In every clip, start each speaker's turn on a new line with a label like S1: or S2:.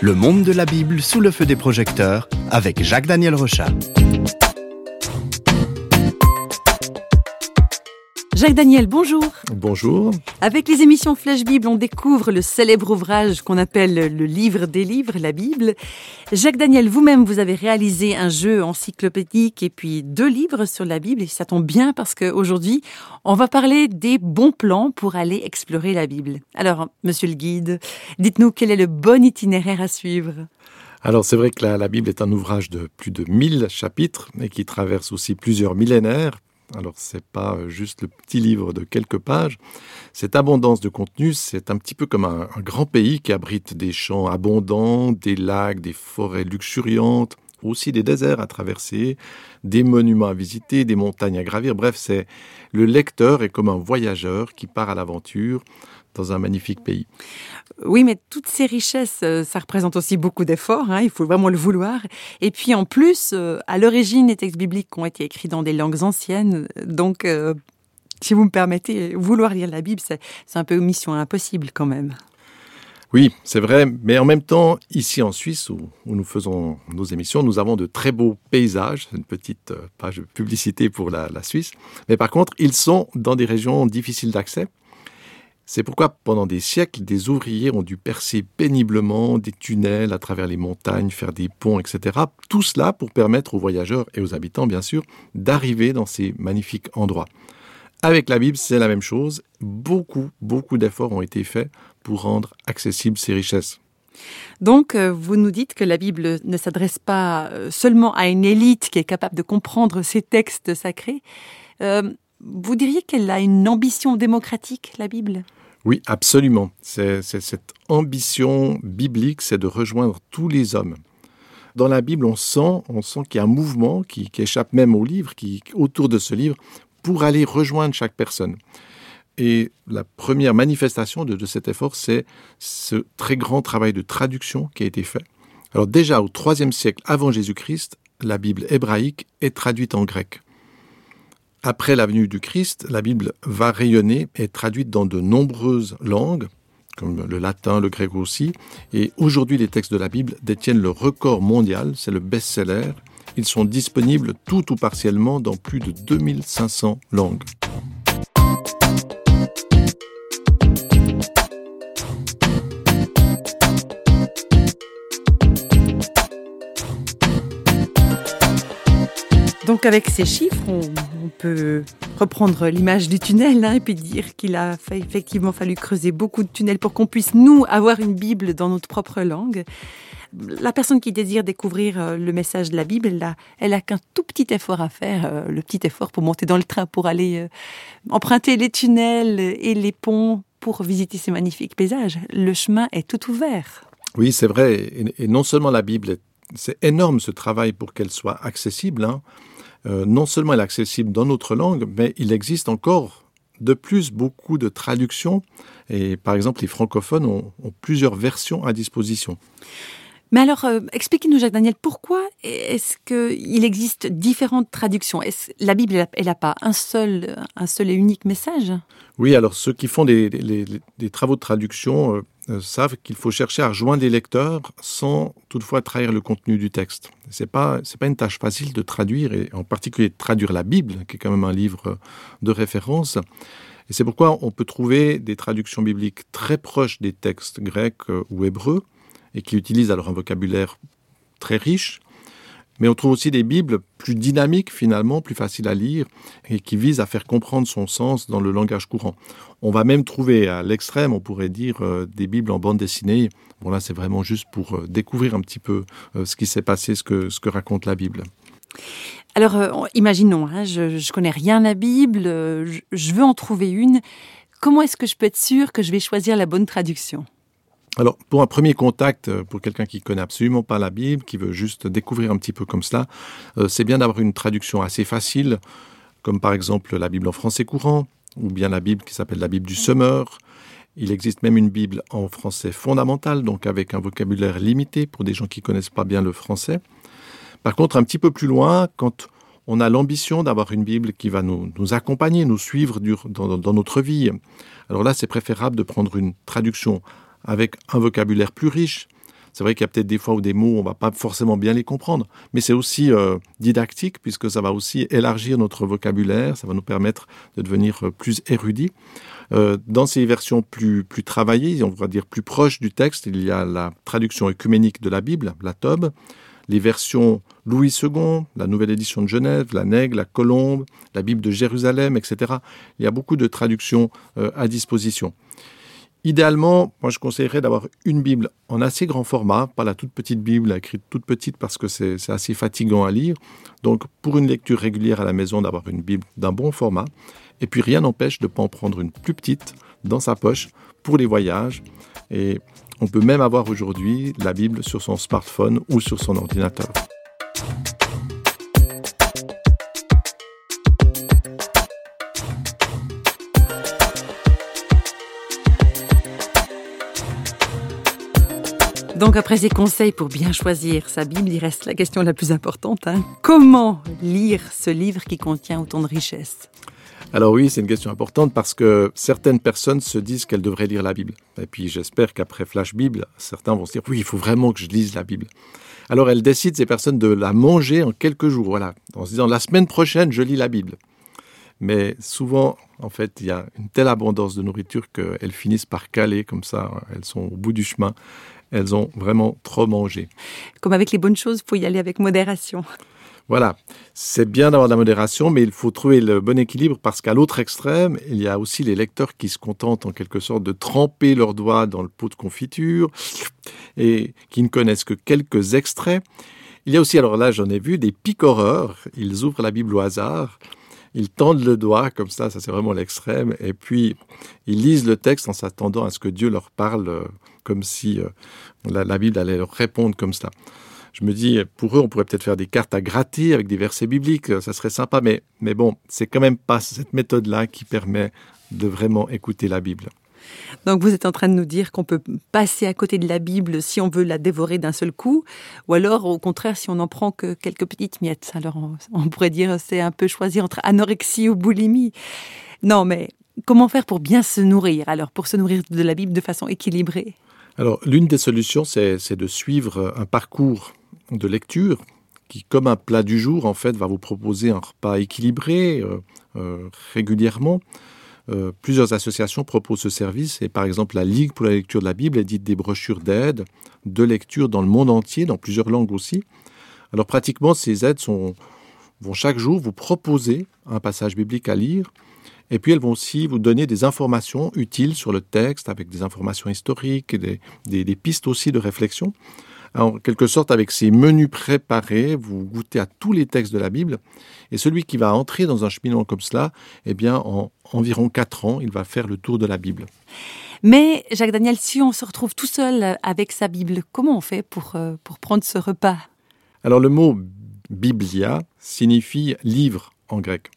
S1: Le monde de la Bible sous le feu des projecteurs avec Jacques-Daniel Rochat.
S2: Jacques Daniel, bonjour.
S3: Bonjour.
S2: Avec les émissions Flash Bible, on découvre le célèbre ouvrage qu'on appelle le livre des livres, la Bible. Jacques Daniel, vous-même, vous avez réalisé un jeu encyclopédique et puis deux livres sur la Bible. Et ça tombe bien parce qu'aujourd'hui, on va parler des bons plans pour aller explorer la Bible. Alors, monsieur le guide, dites-nous quel est le bon itinéraire à suivre.
S3: Alors c'est vrai que la, la, Bible est un ouvrage de plus de 1000 chapitres et qui traverse aussi plusieurs millénaires, alors c'est pas juste le petit livre de quelques pages. Cette abondance de contenu, c'est un petit peu comme un, un, grand pays qui abrite des champs abondants, des lacs, des forêts luxuriantes, aussi des déserts à traverser, des monuments à visiter, des montagnes à gravir. Bref, c'est le lecteur est comme un voyageur qui part à l'aventure dans un magnifique pays.
S2: Oui, mais toutes ces richesses, euh, ça représente aussi beaucoup d'efforts, hein, il faut vraiment le vouloir. Et puis en plus, euh, à l'origine, les textes bibliques ont été écrits dans des langues anciennes, donc euh, si vous me permettez, vouloir lire la Bible, c'est un peu mission impossible quand même.
S3: Oui, c'est vrai, mais en même temps, ici en Suisse, où, où, nous faisons nos émissions, nous avons de très beaux paysages, une petite page de publicité pour la, la Suisse, mais par contre, ils sont dans des régions difficiles d'accès, c'est pourquoi pendant des siècles, des ouvriers ont dû percer péniblement des tunnels à travers les montagnes, faire des ponts, etc. Tout cela pour permettre aux voyageurs et aux habitants, bien sûr, d'arriver dans ces magnifiques endroits. Avec la Bible, c'est la même chose. Beaucoup, beaucoup d'efforts ont été faits pour rendre accessibles ces richesses.
S2: Donc, euh, vous nous dites que la Bible ne s'adresse pas euh, seulement à une élite qui est capable de comprendre ces textes sacrés. Euh, vous diriez qu'elle a une ambition démocratique, la Bible?
S3: Oui, absolument. C'est cette ambition biblique, c'est de rejoindre tous les hommes. Dans la Bible, on sent, on sent qu'il y a un mouvement qui, échappe même au livre, qui autour de ce livre, pour aller rejoindre chaque personne. Et la première manifestation de, de cet effort, c'est ce très grand travail de traduction qui a été fait. Alors déjà au IIIe siècle avant Jésus-Christ, la Bible hébraïque est traduite en grec. Après la venue du Christ, la Bible va rayonner et traduite dans de nombreuses langues, comme le latin, le grec aussi. Et aujourd'hui, les textes de la Bible détiennent le record mondial, c'est le best-seller. Ils sont disponibles tout ou partiellement dans plus de 2500 langues.
S2: Donc avec ces chiffres, on peut reprendre l'image du tunnel hein, et puis dire qu'il a effectivement fallu creuser beaucoup de tunnels pour qu'on puisse, nous, avoir une Bible dans notre propre langue. La personne qui désire découvrir euh, le message de la Bible, elle a, elle a qu'un tout petit effort à faire, euh, le petit effort pour monter dans le train, pour aller euh, emprunter les tunnels et les ponts pour visiter ces magnifiques paysages. Le chemin est tout ouvert.
S3: Oui, c'est vrai. Et, et, non seulement la Bible, c'est énorme ce travail pour qu'elle soit accessible. Hein. Euh, non seulement elle est accessible dans notre langue, mais il existe encore de plus beaucoup de traductions. Et par exemple, les francophones ont, ont plusieurs versions à disposition.
S2: Mais alors, euh, expliquez-nous, Jacques Daniel, pourquoi est-ce qu'il existe différentes traductions? Est La Bible, elle n'a pas un seul, un seul et unique message?
S3: Oui, alors ceux qui font des, des, des travaux de traduction euh, savent qu'il faut chercher à rejoindre les lecteurs sans toutefois trahir le contenu du texte. Ce n'est pas, pas une tâche facile de traduire, et en particulier de traduire la Bible, qui est quand même un livre de référence. Et c'est pourquoi on peut trouver des traductions bibliques très proches des textes grecs ou hébreux, et qui utilisent alors un vocabulaire très riche. Mais on trouve aussi des Bibles plus dynamiques finalement, plus faciles à lire et qui visent à faire comprendre son sens dans le langage courant. On va même trouver à l'extrême, on pourrait dire, euh, des Bibles en bande dessinée. Bon là c'est vraiment juste pour euh, découvrir un petit peu euh, ce qui s'est passé, ce que, ce que raconte la Bible.
S2: Alors imaginons, hein, je ne connais rien à la Bible, je veux en trouver une. Comment est-ce que je peux être sûr que je vais choisir la bonne traduction?
S3: Alors, pour un premier contact, euh, pour quelqu'un qui connaît absolument pas la Bible, qui veut juste découvrir un petit peu comme cela, euh, c'est bien d'avoir une traduction assez facile, comme par exemple la Bible en français courant, ou bien la Bible qui s'appelle la Bible du semeur. Il existe même une Bible en français fondamental, donc avec un vocabulaire limité pour des gens qui connaissent pas bien le français. Par contre, un petit peu plus loin, quand on a l'ambition d'avoir une Bible qui va nous, accompagner, nous suivre dans notre vie. Alors là, c'est préférable de prendre une traduction avec un vocabulaire plus riche, c'est vrai qu'il y a peut-être des fois où des mots, on va pas forcément bien les comprendre, mais c'est aussi euh, didactique puisque ça va aussi élargir notre vocabulaire, ça va nous permettre de devenir euh, plus érudits. Euh, dans ces versions plus, plus travaillées, on va dire plus proches du texte, il y a la traduction œcuménique de la Bible, la Tob, les versions Louis II, la nouvelle édition de Genève, la Nègre, la Colombe, la Bible de Jérusalem, etc. Il y a beaucoup de traductions à disposition. Idéalement, moi je conseillerais d'avoir une Bible en assez grand format, pas la toute petite Bible écrite toute petite parce que c'est assez fatigant à lire. Donc pour une lecture régulière à la maison, d'avoir une Bible d'un bon format. Et puis rien n'empêche de ne pas en prendre une plus petite dans sa poche pour les voyages. Et on peut même avoir aujourd'hui la Bible sur son smartphone ou sur son ordinateur.
S2: Donc après ces conseils pour bien choisir sa Bible, il reste la question la plus importante. Hein. Comment lire ce livre qui contient autant de richesses?
S3: Alors oui, c'est une question importante parce que certaines personnes se disent qu'elles devraient lire la Bible. Et puis j'espère qu'après Flash Bible, certains vont se dire oui, il faut vraiment que je lise la Bible. Alors elles décident, ces personnes, de la manger en quelques jours, voilà, en se disant la semaine prochaine, je lis la Bible. Mais souvent, en fait, il y a une telle abondance de nourriture qu'elles finissent par caler comme ça, elles sont au bout du chemin elles ont vraiment trop mangé.
S2: Comme avec les bonnes choses, il faut y aller avec modération.
S3: Voilà, c'est bien d'avoir de la modération, mais il faut trouver le bon équilibre parce qu'à l'autre extrême, il y a aussi les lecteurs qui se contentent en quelque sorte de tremper leurs doigts dans le pot de confiture et qui ne connaissent que quelques extraits. Il y a aussi, alors là j'en ai vu, des picoreurs, ils ouvrent la Bible au hasard, ils tendent le doigt comme ça, ça c'est vraiment l'extrême, et puis ils lisent le texte en s'attendant à ce que Dieu leur parle euh, comme si euh, la, Bible allait leur répondre comme ça. Je me dis, pour eux, on pourrait peut-être faire des cartes à gratter avec des versets bibliques, ça serait sympa, mais, mais bon, c'est quand même pas cette méthode-là qui permet de vraiment écouter la Bible.
S2: Donc vous êtes en train de nous dire qu'on peut passer à côté de la Bible si on veut la dévorer d'un seul coup, ou alors au contraire si on n'en prend que quelques petites miettes. Alors on, pourrait dire c'est un peu choisir entre anorexie ou boulimie. Non, mais comment faire pour bien se nourrir Alors pour se nourrir de la Bible de façon équilibrée?
S3: Alors, l'une des solutions, c'est de suivre un parcours de lecture qui, comme un plat du jour, en fait, va vous proposer un repas équilibré euh, euh, régulièrement. Euh, plusieurs associations proposent ce service et par exemple la Ligue pour la lecture de la Bible édite des brochures d'aide de lecture dans le monde entier, dans plusieurs langues aussi. Alors pratiquement ces aides vont chaque jour vous proposer un passage biblique à lire et puis elles vont aussi vous donner des informations utiles sur le texte, avec des informations historiques, et des, pistes aussi de réflexion. En quelque sorte, avec ces menus préparés, vous goûtez à tous les textes de la Bible. Et celui qui va entrer dans un cheminement comme cela, eh bien, en environ quatre ans, il va faire le tour de la Bible.
S2: Mais, Jacques Daniel, si on se retrouve tout seul avec sa Bible, comment on fait pour, euh, pour prendre ce repas?
S3: Alors, le mot Biblia signifie livre en grec.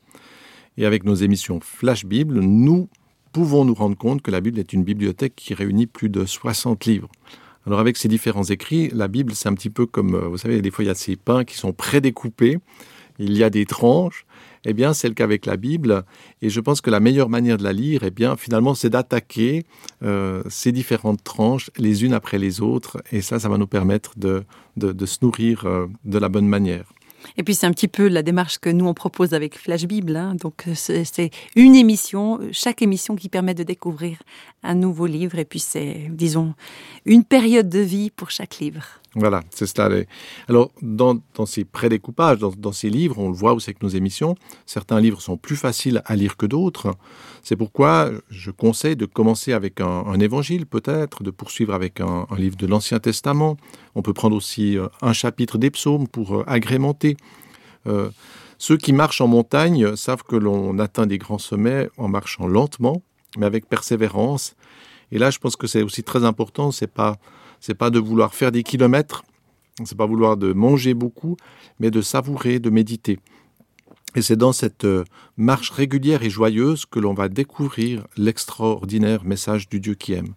S3: Et avec nos émissions Flash Bible, nous pouvons nous rendre compte que la Bible est une bibliothèque qui réunit plus de 60 livres. Alors avec ces différents écrits, la Bible, c'est un petit peu comme, euh, vous savez, des fois il y a ces pains qui sont prédécoupés, il y a des tranches, eh bien c'est le cas avec la Bible, et je pense que la meilleure manière de la lire, eh bien finalement c'est d'attaquer euh, ces différentes tranches les unes après les autres, et ça, ça va nous permettre de, de, se nourrir euh, de la bonne manière.
S2: Et puis c'est un petit peu la démarche que nous on propose avec Flash Bible. Hein. Donc euh, c'est une émission, euh, chaque émission qui permet de découvrir un nouveau livre. Et puis c'est, disons, une période de vie pour chaque livre.
S3: Voilà, c'est cela. Alors, dans, ces prédécoupages, dans, dans ces livres, on le voit aussi avec nos émissions, certains livres sont plus faciles à lire que d'autres. C'est pourquoi je conseille de commencer avec un, évangile, peut-être, de poursuivre avec un, livre de l'Ancien Testament. On peut prendre aussi euh, un chapitre des psaumes pour euh, agrémenter. Euh, ceux qui marchent en montagne savent que l'on atteint des grands sommets en marchant lentement, mais avec persévérance. Et là, je pense que c'est aussi très important, c'est pas c'est pas de vouloir faire des kilomètres, c'est pas vouloir de manger beaucoup, mais de savourer, de méditer. Et c'est dans cette euh, marche régulière et joyeuse que l'on va découvrir l'extraordinaire message du Dieu qui aime.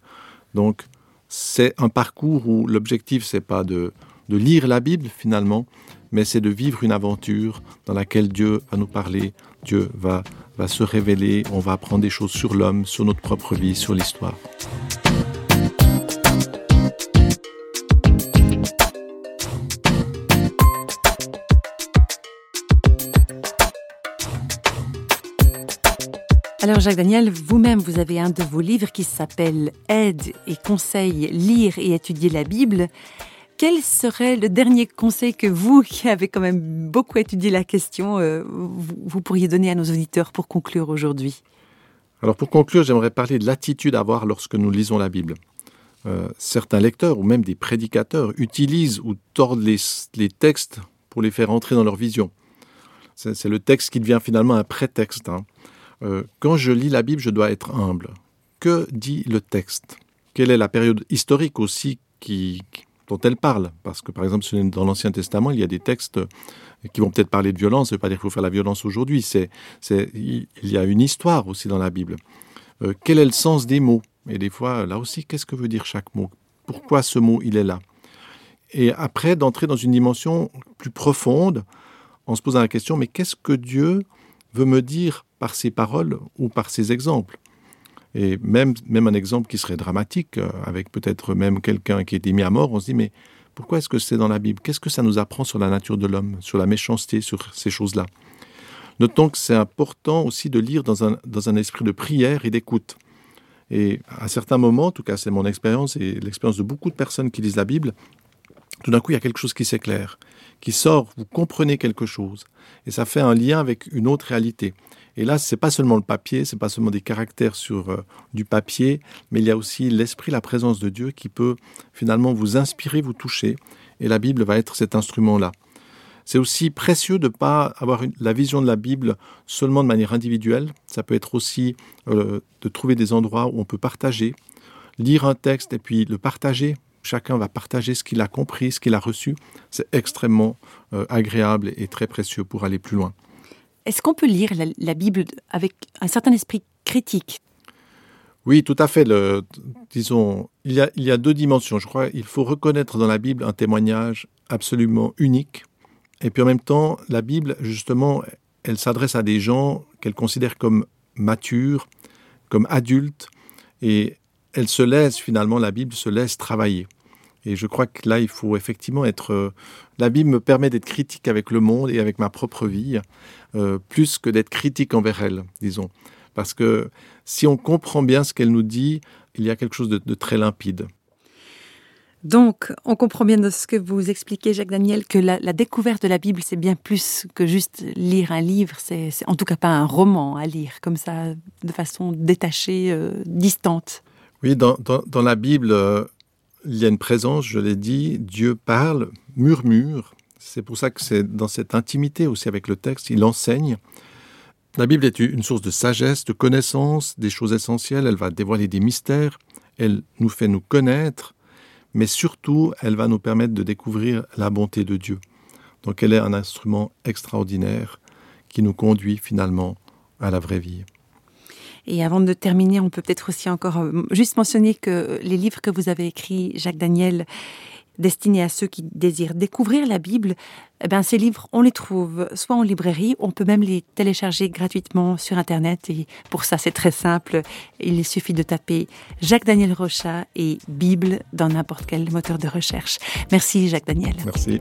S3: Donc, c'est un parcours où l'objectif, c'est pas de, de lire la Bible finalement, mais c'est de vivre une aventure dans laquelle Dieu va nous parler, Dieu va, va se révéler, on va apprendre des choses sur l'homme, sur notre propre vie, sur l'histoire.
S2: Alors Jacques Daniel, vous-même, vous avez un de vos livres qui s'appelle Aide et conseil, lire et étudier la Bible. Quel serait le dernier conseil que vous, qui avez quand même beaucoup étudié la question, euh, vous, pourriez donner à nos auditeurs pour conclure aujourd'hui?
S3: Alors pour conclure, j'aimerais parler de l'attitude à avoir lorsque nous lisons la Bible. Euh, certains lecteurs ou même des prédicateurs utilisent ou tordent les, textes pour les faire entrer dans leur vision. C'est le texte qui devient finalement un prétexte. Hein. Euh, quand je lis la Bible, je dois être humble. Que dit le texte? Quelle est la période historique aussi dont elle parle? Parce que par exemple, dans l'Ancien Testament, il y a des textes qui vont peut-être parler de violence. Ça ne veut pas dire qu'il faut faire la violence aujourd'hui. Il y a une histoire aussi dans la Bible. Euh, quel est le sens des mots? Et des fois, là aussi, qu'est-ce que veut dire chaque mot? Pourquoi ce mot, il est là? Et après, d'entrer dans une dimension plus profonde en se posant la question, mais qu'est-ce que Dieu veut me dire par ses paroles ou par ses exemples. Et même, un exemple qui serait dramatique, euh, avec peut-être même quelqu'un qui été mis à mort, on se dit, mais pourquoi est-ce que c'est dans la Bible? Qu'est-ce que ça nous apprend sur la nature de l'homme, sur la méchanceté, sur ces choses-là? Notons que c'est important aussi de lire dans un, dans un esprit de prière et d'écoute. Et à certains moments, en tout cas c'est mon expérience et l'expérience de beaucoup de personnes qui lisent la Bible, tout d'un coup il y a quelque chose qui s'éclaire, qui sort, vous comprenez quelque chose, et ça fait un lien avec une autre réalité. Et là, c'est pas seulement le papier, c'est pas seulement des caractères sur euh, du papier, mais il y a aussi l'esprit, la présence de Dieu qui peut finalement vous inspirer, vous toucher. Et la Bible va être cet instrument-là. C'est aussi précieux de ne pas avoir la vision de la Bible seulement de manière individuelle. Ça peut être aussi euh, de trouver des endroits où on peut partager, lire un texte et puis le partager. Chacun va partager ce qu'il a compris, ce qu'il a reçu. C'est extrêmement euh, agréable et très précieux pour aller plus loin.
S2: Est-ce qu'on peut lire la, Bible avec un certain esprit critique?
S3: Oui, tout à fait. disons, il y, a, il y a deux dimensions. Je crois qu'il faut reconnaître dans la Bible un témoignage absolument unique. Et puis en même temps, la Bible, justement, elle s'adresse à des gens qu'elle considère comme matures, comme adultes, et elle se laisse finalement, la Bible se laisse travailler. Et je crois que là, il faut effectivement être... Euh, la Bible me permet d'être critique avec le monde et avec ma propre vie, euh, plus que d'être critique envers elle, disons. Parce que si on comprend bien ce qu'elle nous dit, il y a quelque chose de, très limpide.
S2: Donc, on comprend bien de ce que vous expliquez, Jacques Daniel, que la, découverte de la Bible, c'est bien plus que juste lire un livre. C'est en tout cas pas un roman à lire, comme ça, de façon détachée, euh, distante.
S3: Oui, dans, la Bible, il y a une présence, je l'ai dit, Dieu parle, murmure. C'est pour ça que c'est dans cette intimité aussi avec le texte, il enseigne. La Bible est une source de sagesse, de connaissance, des choses essentielles, elle va dévoiler des mystères, elle nous fait nous connaître, mais surtout, elle va nous permettre de découvrir la bonté de Dieu. Donc elle est un instrument extraordinaire qui nous conduit finalement à la vraie vie.
S2: Et avant de terminer, on peut peut-être aussi encore euh, juste mentionner que les livres que vous avez écrits, Jacques Daniel, destinés à ceux qui désirent découvrir la Bible, eh ben, ces livres, on les trouve soit en librairie, on peut même les télécharger gratuitement sur Internet. Et pour ça, c'est très simple. Il suffit de taper Jacques Daniel Rochat et Bible dans n'importe quel moteur de recherche. Merci, Jacques Daniel.
S3: Merci.